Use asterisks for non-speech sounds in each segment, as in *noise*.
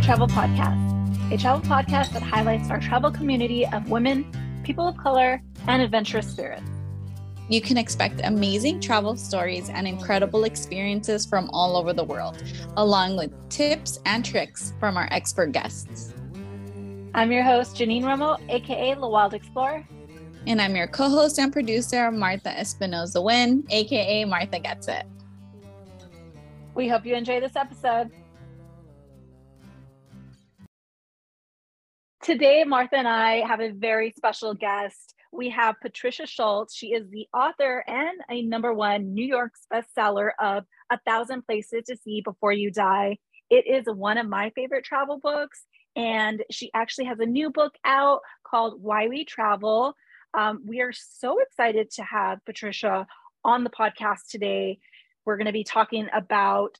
My Travel Podcast, a travel podcast that highlights our travel community of women, people of color, and adventurous spirits. You can expect amazing travel stories and incredible experiences from all over the world, along with tips and tricks from our expert guests. I'm your host, Janine Romo, aka The Wild Explorer. And I'm your co host and producer, Martha Espinoza Wynn, aka Martha Gets It. We hope you enjoy this episode. Today, Martha and I have a very special guest. We have Patricia Schultz. She is the author and a number one New York's bestseller of A Thousand Places to See Before You Die. It is one of my favorite travel books. And she actually has a new book out called Why We Travel. Um, we are so excited to have Patricia on the podcast today. We're going to be talking about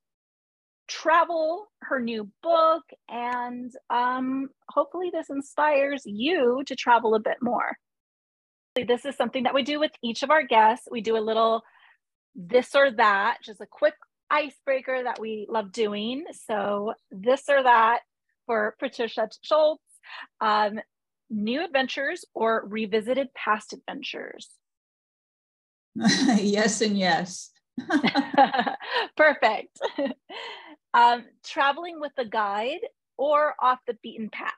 travel, her new book, and um, hopefully this inspires you to travel a bit more. This is something that we do with each of our guests. We do a little this or that, just a quick icebreaker that we love doing. So, this or that for Patricia Schultz um, new adventures or revisited past adventures? *laughs* yes, and yes. *laughs* *laughs* Perfect. Um, traveling with a guide or off the beaten path?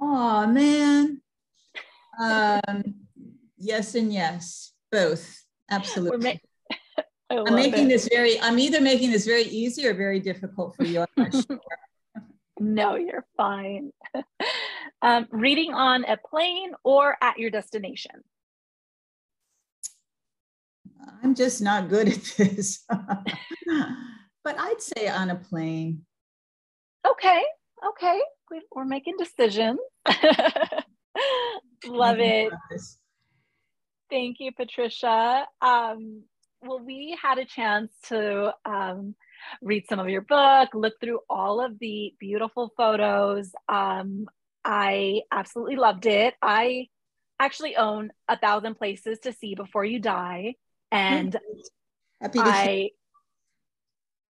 Oh, man. Um, yes, and yes, both. Absolutely. Ma- *laughs* I'm making it. this very, I'm either making this very easy or very difficult for you. I'm not sure. *laughs* no, you're fine. *laughs* um, reading on a plane or at your destination? I'm just not good at this. But I'd say on a plane. Okay. Okay. We're making decisions. *laughs* Love it. Thank you, Patricia. Um, well, we had a chance to um, read some of your book, look through all of the beautiful photos. Um, I absolutely loved it. I actually own a thousand places to see before you die. And I,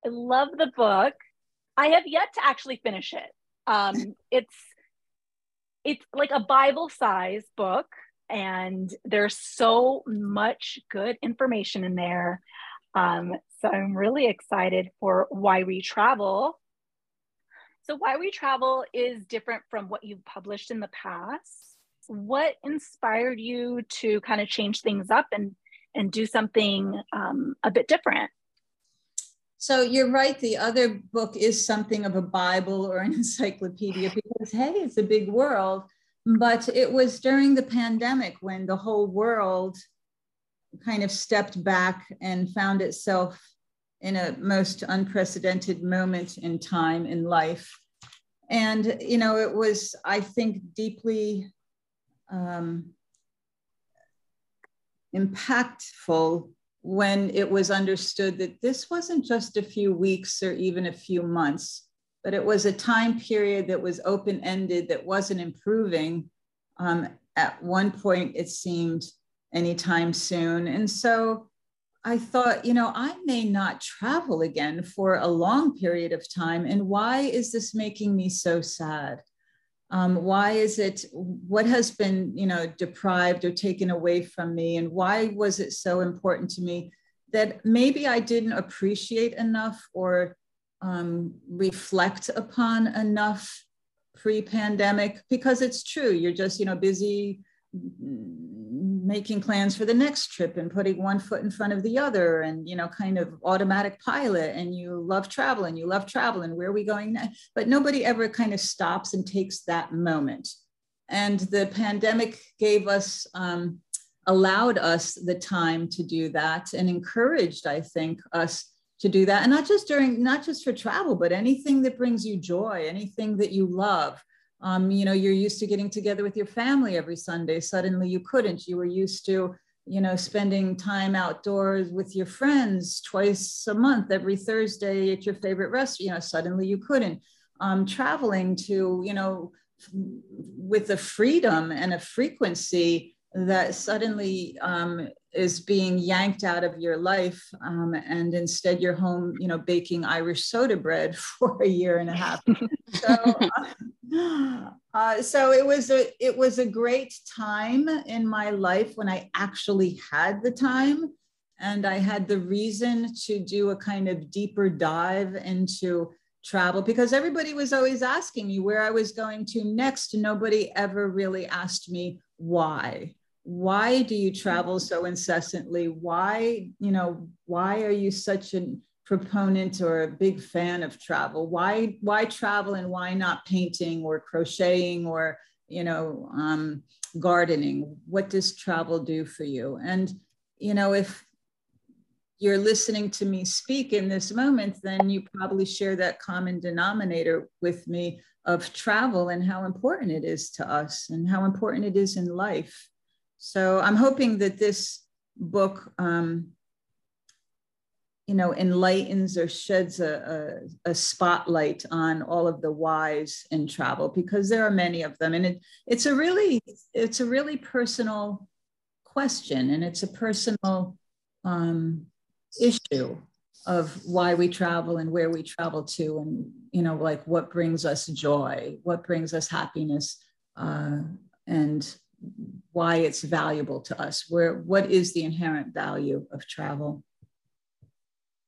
I love the book. I have yet to actually finish it. Um, *laughs* it's it's like a Bible size book, and there's so much good information in there. Um, so I'm really excited for Why We Travel. So, Why We Travel is different from what you've published in the past. What inspired you to kind of change things up and, and do something um, a bit different? So you're right. The other book is something of a Bible or an *laughs* encyclopedia because, hey, it's a big world. But it was during the pandemic when the whole world kind of stepped back and found itself in a most unprecedented moment in time in life. And, you know, it was, I think, deeply um, impactful when it was understood that this wasn't just a few weeks or even a few months, but it was a time period that was open ended, that wasn't improving. Um, at one point, it seemed anytime soon. And so I thought, you know, I may not travel again for a long period of time. And why is this making me so sad? Um, why is it, what has been, you know, deprived or taken away from me? And why was it so important to me that maybe I didn't appreciate enough or um, reflect upon enough pre pandemic? Because it's true, you're just, you know, busy making plans for the next trip and putting one foot in front of the other and you know kind of automatic pilot and you love traveling you love traveling where are we going but nobody ever kind of stops and takes that moment. And the pandemic gave us um, allowed us the time to do that and encouraged i think us to do that. And not just during not just for travel but anything that brings you joy anything that you love um, you know, you're used to getting together with your family every Sunday. Suddenly you couldn't. You were used to, you know, spending time outdoors with your friends twice a month, every Thursday at your favorite restaurant. You know, suddenly you couldn't. Um, traveling to, you know, with a freedom and a frequency that suddenly um, is being yanked out of your life um, and instead you're home you know baking irish soda bread *laughs* for a year and a half. So uh, uh, so it was a it was a great time in my life when i actually had the time and i had the reason to do a kind of deeper dive into travel because everybody was always asking me where i was going to next. Nobody ever really asked me why why do you travel so incessantly? Why you know why are you such a proponent or a big fan of travel? Why why travel and why not painting or crocheting or you know um, gardening? What does travel do for you? And you know if you're listening to me speak in this moment then you probably share that common denominator with me of travel and how important it is to us and how important it is in life so I'm hoping that this book, um, you know, enlightens or sheds a, a, a, spotlight on all of the whys in travel because there are many of them, and it, it's a really it's a really personal question, and it's a personal um, issue of why we travel and where we travel to, and you know, like what brings us joy, what brings us happiness, uh, and why it's valuable to us. Where what is the inherent value of travel?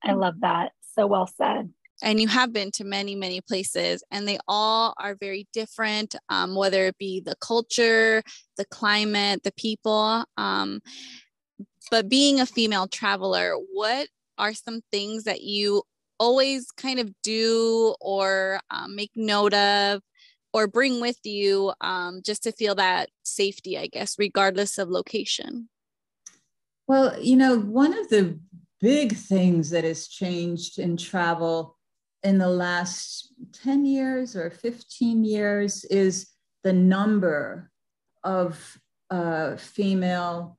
I love that. So well said. And you have been to many many places and they all are very different um, whether it be the culture the climate the people um, but being a female traveler what are some things that you always kind of do or um, make note of or bring with you um, just to feel that safety, I guess, regardless of location? Well, you know, one of the big things that has changed in travel in the last 10 years or 15 years is the number of uh, female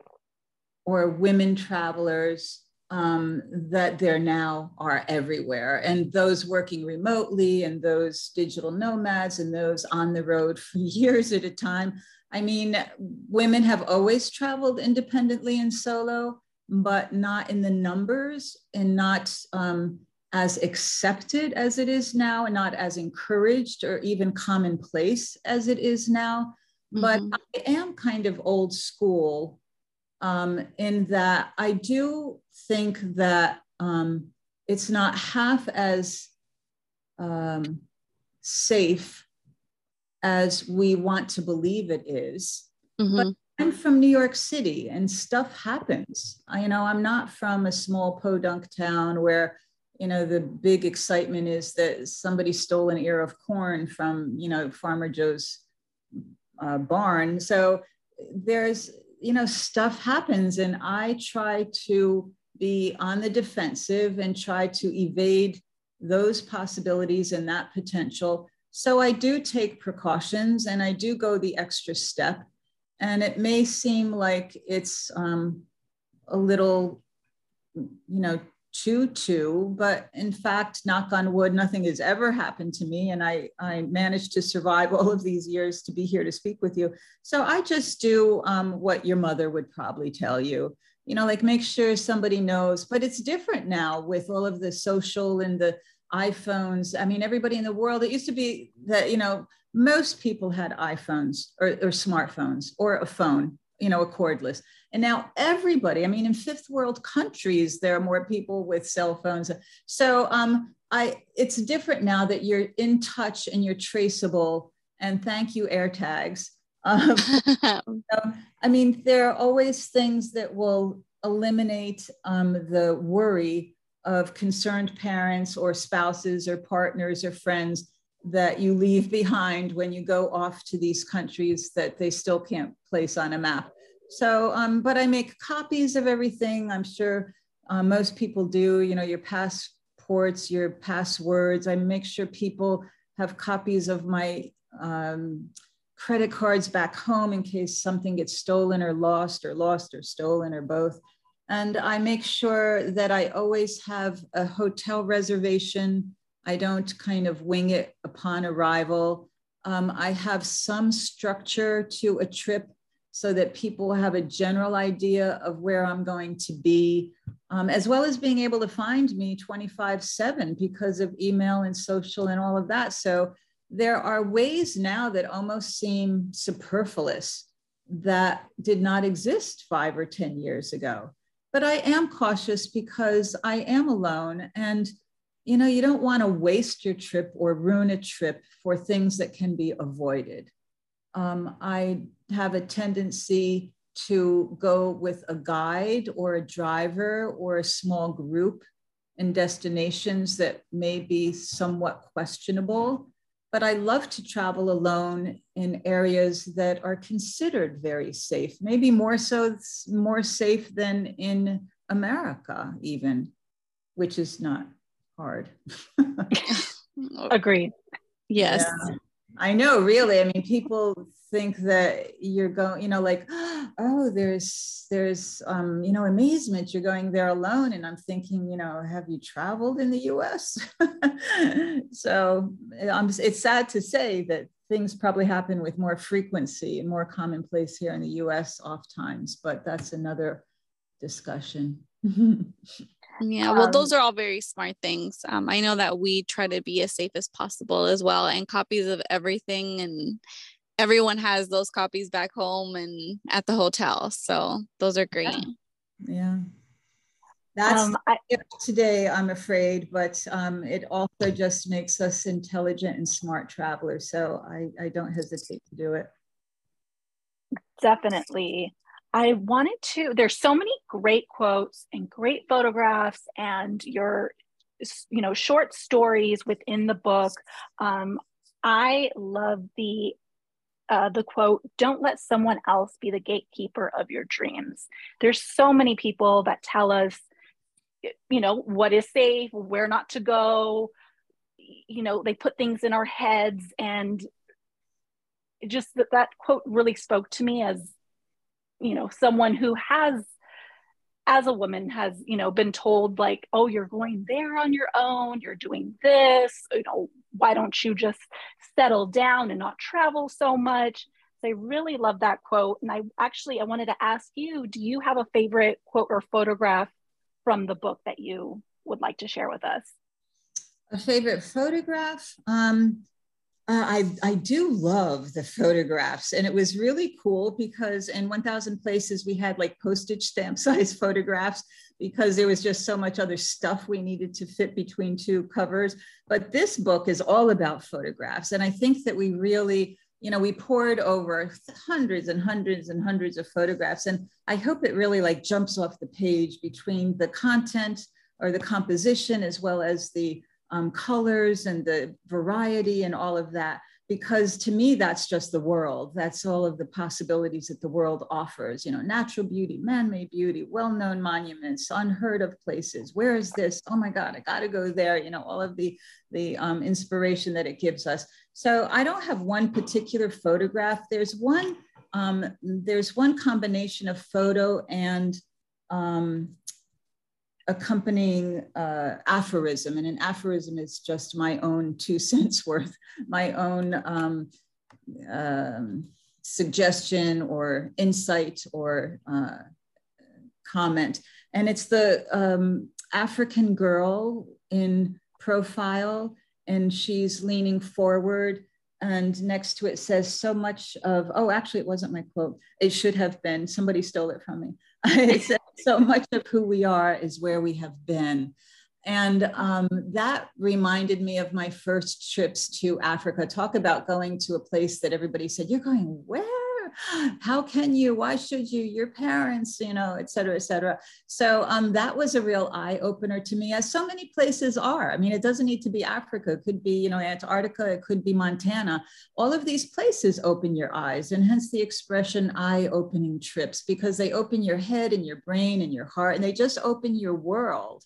or women travelers um, that there now are everywhere. And those working remotely and those digital nomads and those on the road for *laughs* years at a time. I mean, women have always traveled independently and solo, but not in the numbers and not um, as accepted as it is now, and not as encouraged or even commonplace as it is now. Mm-hmm. But I am kind of old school um, in that I do think that um, it's not half as um, safe as we want to believe it is. Mm-hmm. But I'm from New York City and stuff happens. I, you know, I'm not from a small podunk town where, you know, the big excitement is that somebody stole an ear of corn from, you know, Farmer Joe's uh, barn. So there's you know, stuff happens, and I try to be on the defensive and try to evade those possibilities and that potential. So I do take precautions and I do go the extra step. And it may seem like it's um, a little, you know, choo choo, but in fact, knock on wood, nothing has ever happened to me. And I, I managed to survive all of these years to be here to speak with you. So I just do um, what your mother would probably tell you, you know, like make sure somebody knows, but it's different now with all of the social and the iPhones. I mean, everybody in the world, it used to be that, you know, most people had iPhones or, or smartphones or a phone, you know, a cordless and now everybody, I mean, in fifth world countries, there are more people with cell phones. So um, I, it's different now that you're in touch and you're traceable. And thank you, AirTags. *laughs* Um, I mean, there are always things that will eliminate um, the worry of concerned parents or spouses or partners or friends that you leave behind when you go off to these countries that they still can't place on a map. So, um, but I make copies of everything. I'm sure uh, most people do, you know, your passports, your passwords. I make sure people have copies of my um, credit cards back home in case something gets stolen or lost or lost or stolen or both. And I make sure that I always have a hotel reservation. I don't kind of wing it upon arrival. Um, I have some structure to a trip so that people have a general idea of where I'm going to be, um, as well as being able to find me 25 7 because of email and social and all of that. So there are ways now that almost seem superfluous that did not exist five or 10 years ago. But I am cautious because I am alone. And, you know, you don't want to waste your trip or ruin a trip for things that can be avoided. Um, I have a tendency to go with a guide or a driver or a small group in destinations that may be somewhat questionable. But I love to travel alone in areas that are considered very safe, maybe more so, more safe than in America, even, which is not hard. *laughs* Agreed. Yes. Yeah. I know, really. I mean, people think that you're going, you know, like, *gasps* oh, there's, there's, um, you know, amazement. You're going there alone, and I'm thinking, you know, have you traveled in the U.S.? *laughs* so um, it's sad to say that things probably happen with more frequency and more commonplace here in the U.S. oft times, but that's another discussion. *laughs* Yeah, well, um, those are all very smart things. Um, I know that we try to be as safe as possible as well, and copies of everything, and everyone has those copies back home and at the hotel. So those are great. Yeah. That's um, I, today, I'm afraid, but um, it also just makes us intelligent and smart travelers. So I, I don't hesitate to do it. Definitely. I wanted to, there's so many great quotes and great photographs and your, you know, short stories within the book. Um, I love the uh, the quote, don't let someone else be the gatekeeper of your dreams. There's so many people that tell us, you know, what is safe, where not to go. You know, they put things in our heads. And just that, that quote really spoke to me as you know someone who has as a woman has you know been told like oh you're going there on your own. You're doing this. You know why don't you just settle down and not travel so much? So i really love that quote. And i actually i wanted to ask you do you have a favorite quote or photograph from the book that you would like to share with us? A favorite photograph? Um uh, I, I do love the photographs. And it was really cool because in 1000 Places, we had like postage stamp *laughs* size photographs because there was just so much other stuff we needed to fit between two covers. But this book is all about photographs. And I think that we really, you know, we poured over hundreds and hundreds and hundreds of photographs. And I hope it really like jumps off the page between the content or the composition as well as the um, colors and the variety and all of that because to me that's just the world. That's all of the possibilities that the world offers you know natural beauty man-made beauty well-known monuments unheard of places. Where is this? Oh my god i gotta go there you know all of the the um, inspiration that it gives us. So i don't have one particular photograph. There's one um, there's one combination of photo and um, accompanying uh, aphorism, and an aphorism is just my own two *laughs* cents worth, my own um, um, suggestion or insight or uh, comment. And it's the um, African girl in profile, and she's leaning forward. And next to it says so much of, oh, actually, it wasn't my quote. It should have been. Somebody stole it from me. *laughs* so much of who we are is where we have been. And um, that reminded me of my first trips to Africa. Talk about going to a place that everybody said, You're going where? How can you? Why should you? Your parents you know et cetera et cetera. So um, that was a real eye opener to me as so many places are. I mean it doesn't need to be africa. It could be you know antarctica. It could be montana. All of these places open your eyes and hence the expression eye opening trips because they open your head and your brain and your heart and they just open your world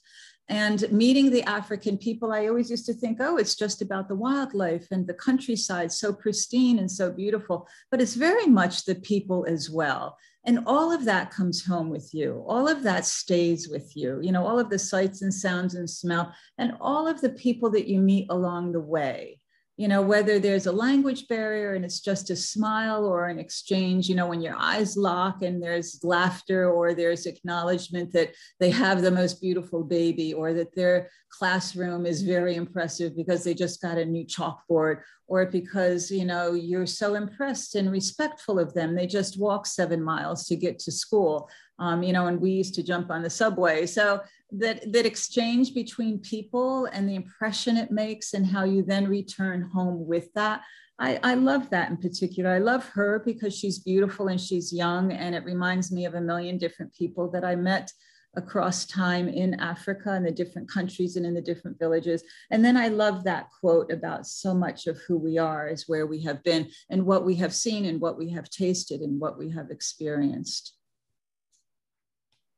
and meeting the African people, I always used to think, oh, it's just about the wildlife and the countryside, so pristine and so beautiful. But it's very much the people as well. And all of that comes home with you. All of that stays with you. You know, all of the sights and sounds and smell, and all of the people that you meet along the way. You know, whether there's a language barrier and it's just a smile or an exchange, you know, when your eyes lock and there's laughter or there's acknowledgement that they have the most beautiful baby or that their classroom is very impressive because they just got a new chalkboard or because, you know, you're so impressed and respectful of them. They just walk seven miles to get to school. Um, you know, and we used to jump on the subway. So that that exchange between people and the impression it makes and how you then return home with that I, I love that in particular. I love her because she's beautiful and she's young, and it reminds me of a million different people that I met across time in Africa and the different countries and in the different villages. And then I love that quote about so much of who we are is where we have been and what we have seen and what we have tasted and what we have experienced.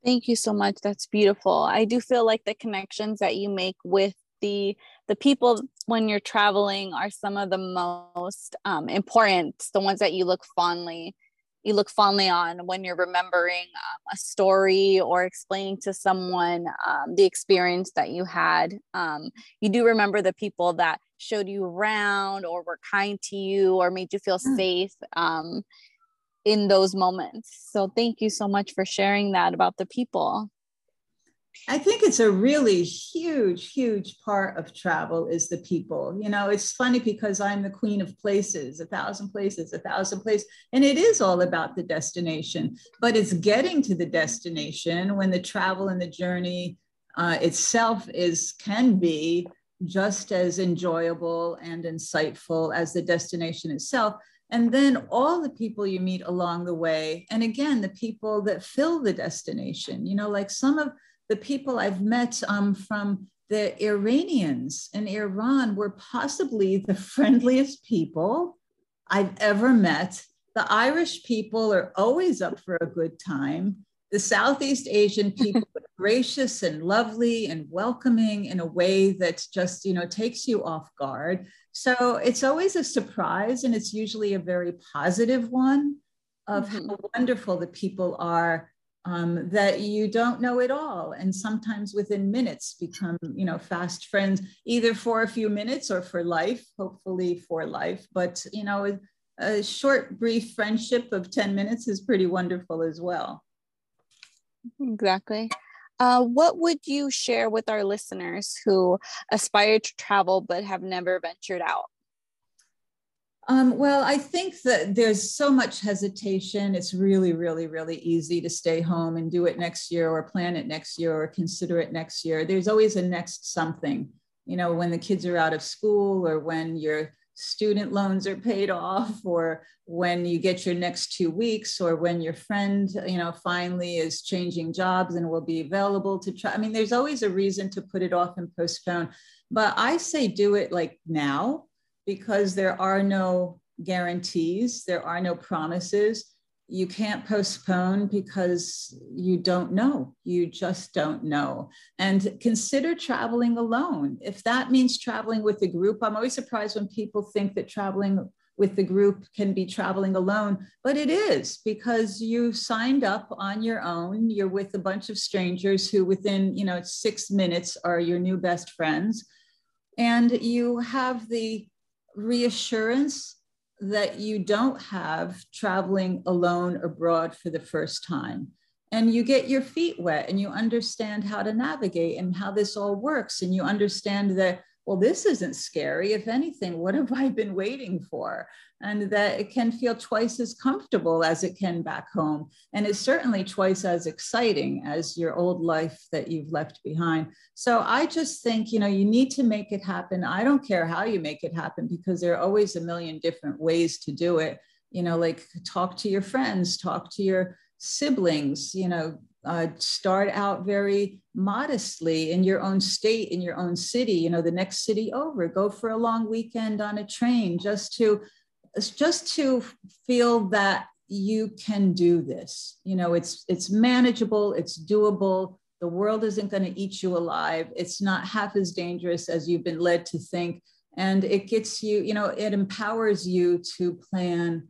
Thank you so much. That's beautiful. I do feel like the connections that you make with the the people when you're traveling are some of the most um, important. The ones that you look fondly you look fondly on when you're remembering um, a story or explaining to someone um, the experience that you had. Um, you do remember the people that showed you around or were kind to you or made you feel mm. safe. In those moments. So thank you so much for sharing that about the people. I think it's a really huge, huge part of travel is the people. You know, it's funny because I'm the queen of places, a thousand places, a thousand places, and it is all about the destination. But it's getting to the destination when the travel and the journey uh, itself is can be just as enjoyable and insightful as the destination itself and then all the people you meet along the way and again the people that fill the destination you know like some of the people i've met um, from the iranians in iran were possibly the friendliest people i've ever met. The irish people are always up for a good time the southeast asian *laughs* people are gracious and lovely and welcoming in a way that just you know takes you off guard. So it's always a surprise, and it's usually a very positive one of mm-hmm. how wonderful the people are um, that you don't know at all and sometimes within minutes become you know fast friends either for a few minutes or for life hopefully for life. But you know a, a short brief friendship of 10 minutes is pretty wonderful as well exactly uh, what would you share with our listeners who aspire to travel but have never ventured out? Um, well, I think that there's so much hesitation. It's really, really, really easy to stay home and do it next year or plan it next year or consider it next year. There's always a next something, you know, when the kids are out of school or when you're student loans are paid off or when you get your next two weeks or when your friend you know finally is changing jobs and will be available to try. I mean there's always a reason to put it off and postpone but i say do it like now because there are no guarantees there are no promises you can't postpone because you don't know. You just don't know. And consider traveling alone. If that means traveling with a group, I'm always surprised when people think that traveling with the group can be traveling alone, but it is because you signed up on your own. You're with a bunch of strangers who, within you know six minutes, are your new best friends, and you have the reassurance that you don't have traveling alone abroad for the first time. And you get your feet wet and you understand how to navigate and how this all works. And you understand that well, this isn't scary. If anything, what have I been waiting for? And that it can feel twice as comfortable as it can back home. And it's certainly twice as exciting as your old life that you've left behind. So I just think, you know, you need to make it happen. I don't care how you make it happen because there are always a million different ways to do it. You know, like talk to your friends, talk to your siblings, you know, uh, start out very modestly in your own state, in your own city, you know, the next city over, go for a long weekend on a train just to just to feel that you can do this. You know, it's it's manageable, it's doable. The world isn't going to eat you alive. It's not half as dangerous as you've been led to think. And it gets you, you know, it empowers you to plan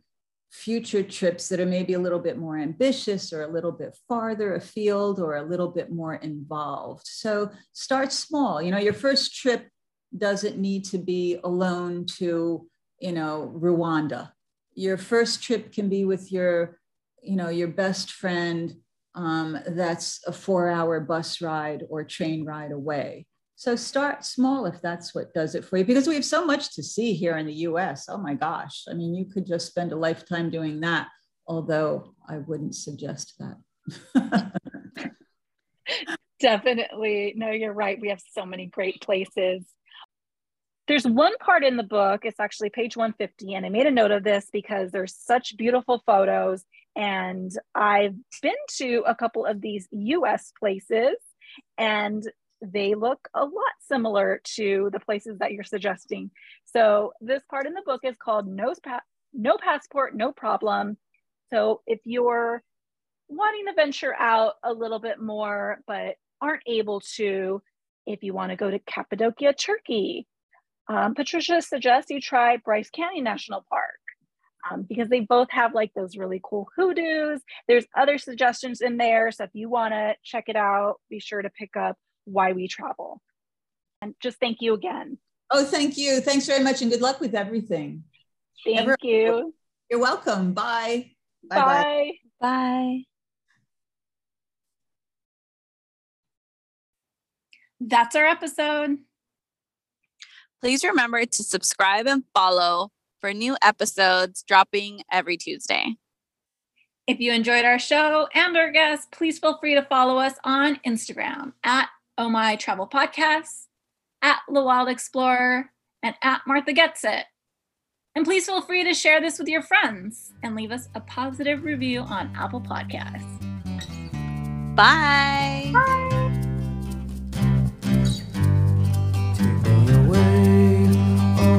future trips that are maybe a little bit more ambitious or a little bit farther afield or a little bit more involved. So start small. You know, your first trip doesn't need to be alone to, you know, Rwanda. Your first trip can be with your, you know, your best friend um, that's a four hour bus ride or train ride away. So start small if that's what does it for you, because we have so much to see here in the US. Oh my gosh. I mean, you could just spend a lifetime doing that, although I wouldn't suggest that. *laughs* Definitely. No, you're right. We have so many great places. There's one part in the book, it's actually page 150, and I made a note of this because there's such beautiful photos. And I've been to a couple of these US places, and they look a lot similar to the places that you're suggesting. So this part in the book is called No, pa- no Passport, No Problem. So if you're wanting to venture out a little bit more, but aren't able to, if you want to go to Cappadocia, Turkey, um, Patricia suggests you try Bryce Canyon National Park. Um, because they both have like those really cool hoodoos. There's other suggestions in there. So if you want to check it out, be sure to pick up why we travel. And just thank you again. Oh, thank you. Thanks very much and good luck with everything. Thank Ever- you. You're welcome. Bye. Bye. Bye. Bye. That's our episode. Please remember to subscribe and follow for new episodes dropping every Tuesday. If you enjoyed our show and our guests, please feel free to follow us on Instagram at Oh My Travel Podcast, at The Wild Explorer, and at Martha Gets It. And please feel free to share this with your friends and leave us a positive review on Apple Podcasts. Bye. Bye.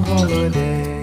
holiday.